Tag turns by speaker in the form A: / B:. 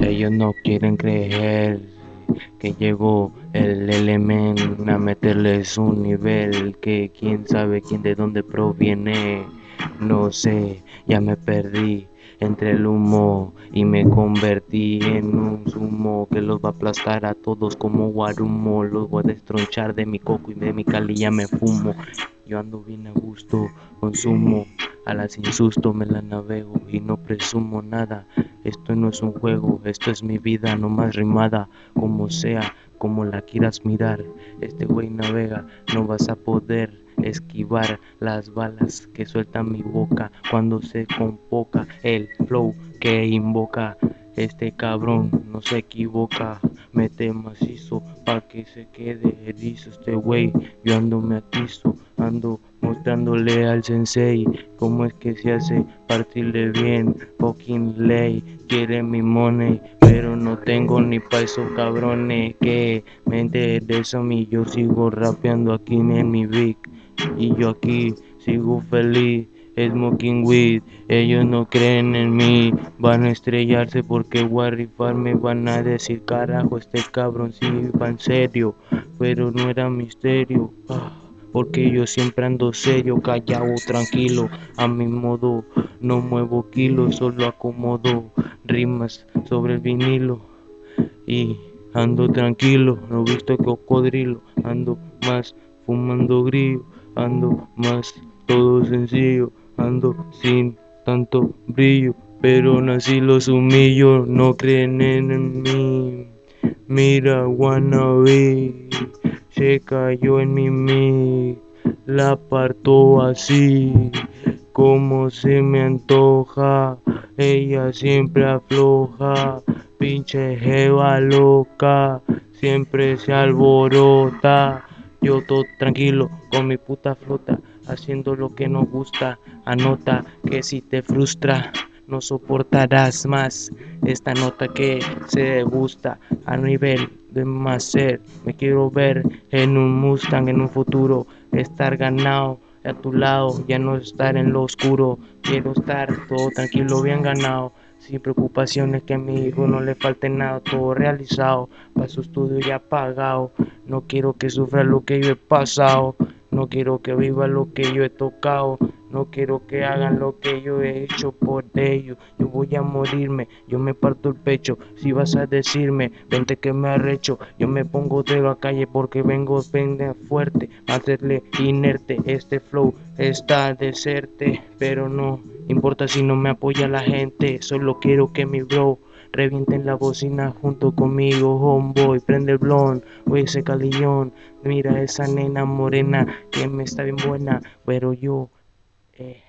A: Ellos no quieren creer que llegó el elemento a meterles un nivel que quién sabe quién de dónde proviene. No sé, ya me perdí entre el humo y me convertí en un zumo que los va a aplastar a todos como guarumo. Los voy a destronchar de mi coco y de mi calilla me fumo. Yo ando bien a gusto, consumo, a la sin susto me la navego y no presumo nada. Esto no es un juego, esto es mi vida, no más rimada, como sea, como la quieras mirar. Este güey navega, no vas a poder esquivar las balas que suelta mi boca cuando se convoca el flow que invoca. Este cabrón no se equivoca, mete macizo pa' que se quede erizo este güey. Yo ando me atizo, ando mostrándole al sensei cómo es que se hace partirle bien. Fucking ley, quiere mi money, pero no tengo ni pa' esos cabrones que mente de eso mí. Yo sigo rapeando aquí en mi big y yo aquí sigo feliz. Smoking weed, ellos no creen en mí, van a estrellarse porque voy a van a decir carajo, este cabrón sí va en serio, pero no era misterio, ah, porque yo siempre ando serio, callado, tranquilo, a mi modo, no muevo kilos, solo acomodo rimas sobre el vinilo. Y ando tranquilo, no visto cocodrilo, ando más fumando grillo, ando más todo sencillo, ando sin tanto brillo, pero aún así los humillo, no creen en mí. Mira, wannabe, se cayó en mi mic, la parto así, como se me antoja, ella siempre afloja, pinche jeva loca, siempre se alborota, yo todo tranquilo con mi puta flota haciendo lo que nos gusta. Anota que si te frustra, no soportarás más esta nota que se gusta a nivel de más ser. Me quiero ver en un Mustang en un futuro, estar ganado a tu lado, ya no estar en lo oscuro. Quiero estar todo tranquilo, bien ganado. Sin preocupaciones que a mi hijo no le falte nada, todo realizado, para su estudio ya pagado. No quiero que sufra lo que yo he pasado. No quiero que viva lo que yo he tocado. No quiero que hagan lo que yo he hecho por ellos. Yo voy a morirme, yo me parto el pecho. Si vas a decirme, vente que me arrecho. Yo me pongo de la calle porque vengo pende fuerte. Hacerle inerte este flow está deserte. Pero no importa si no me apoya la gente. Solo quiero que mi bro Revienten la bocina junto conmigo, homeboy, prende el blon, oye ese calillón, mira esa nena morena que me está bien buena, pero yo, day.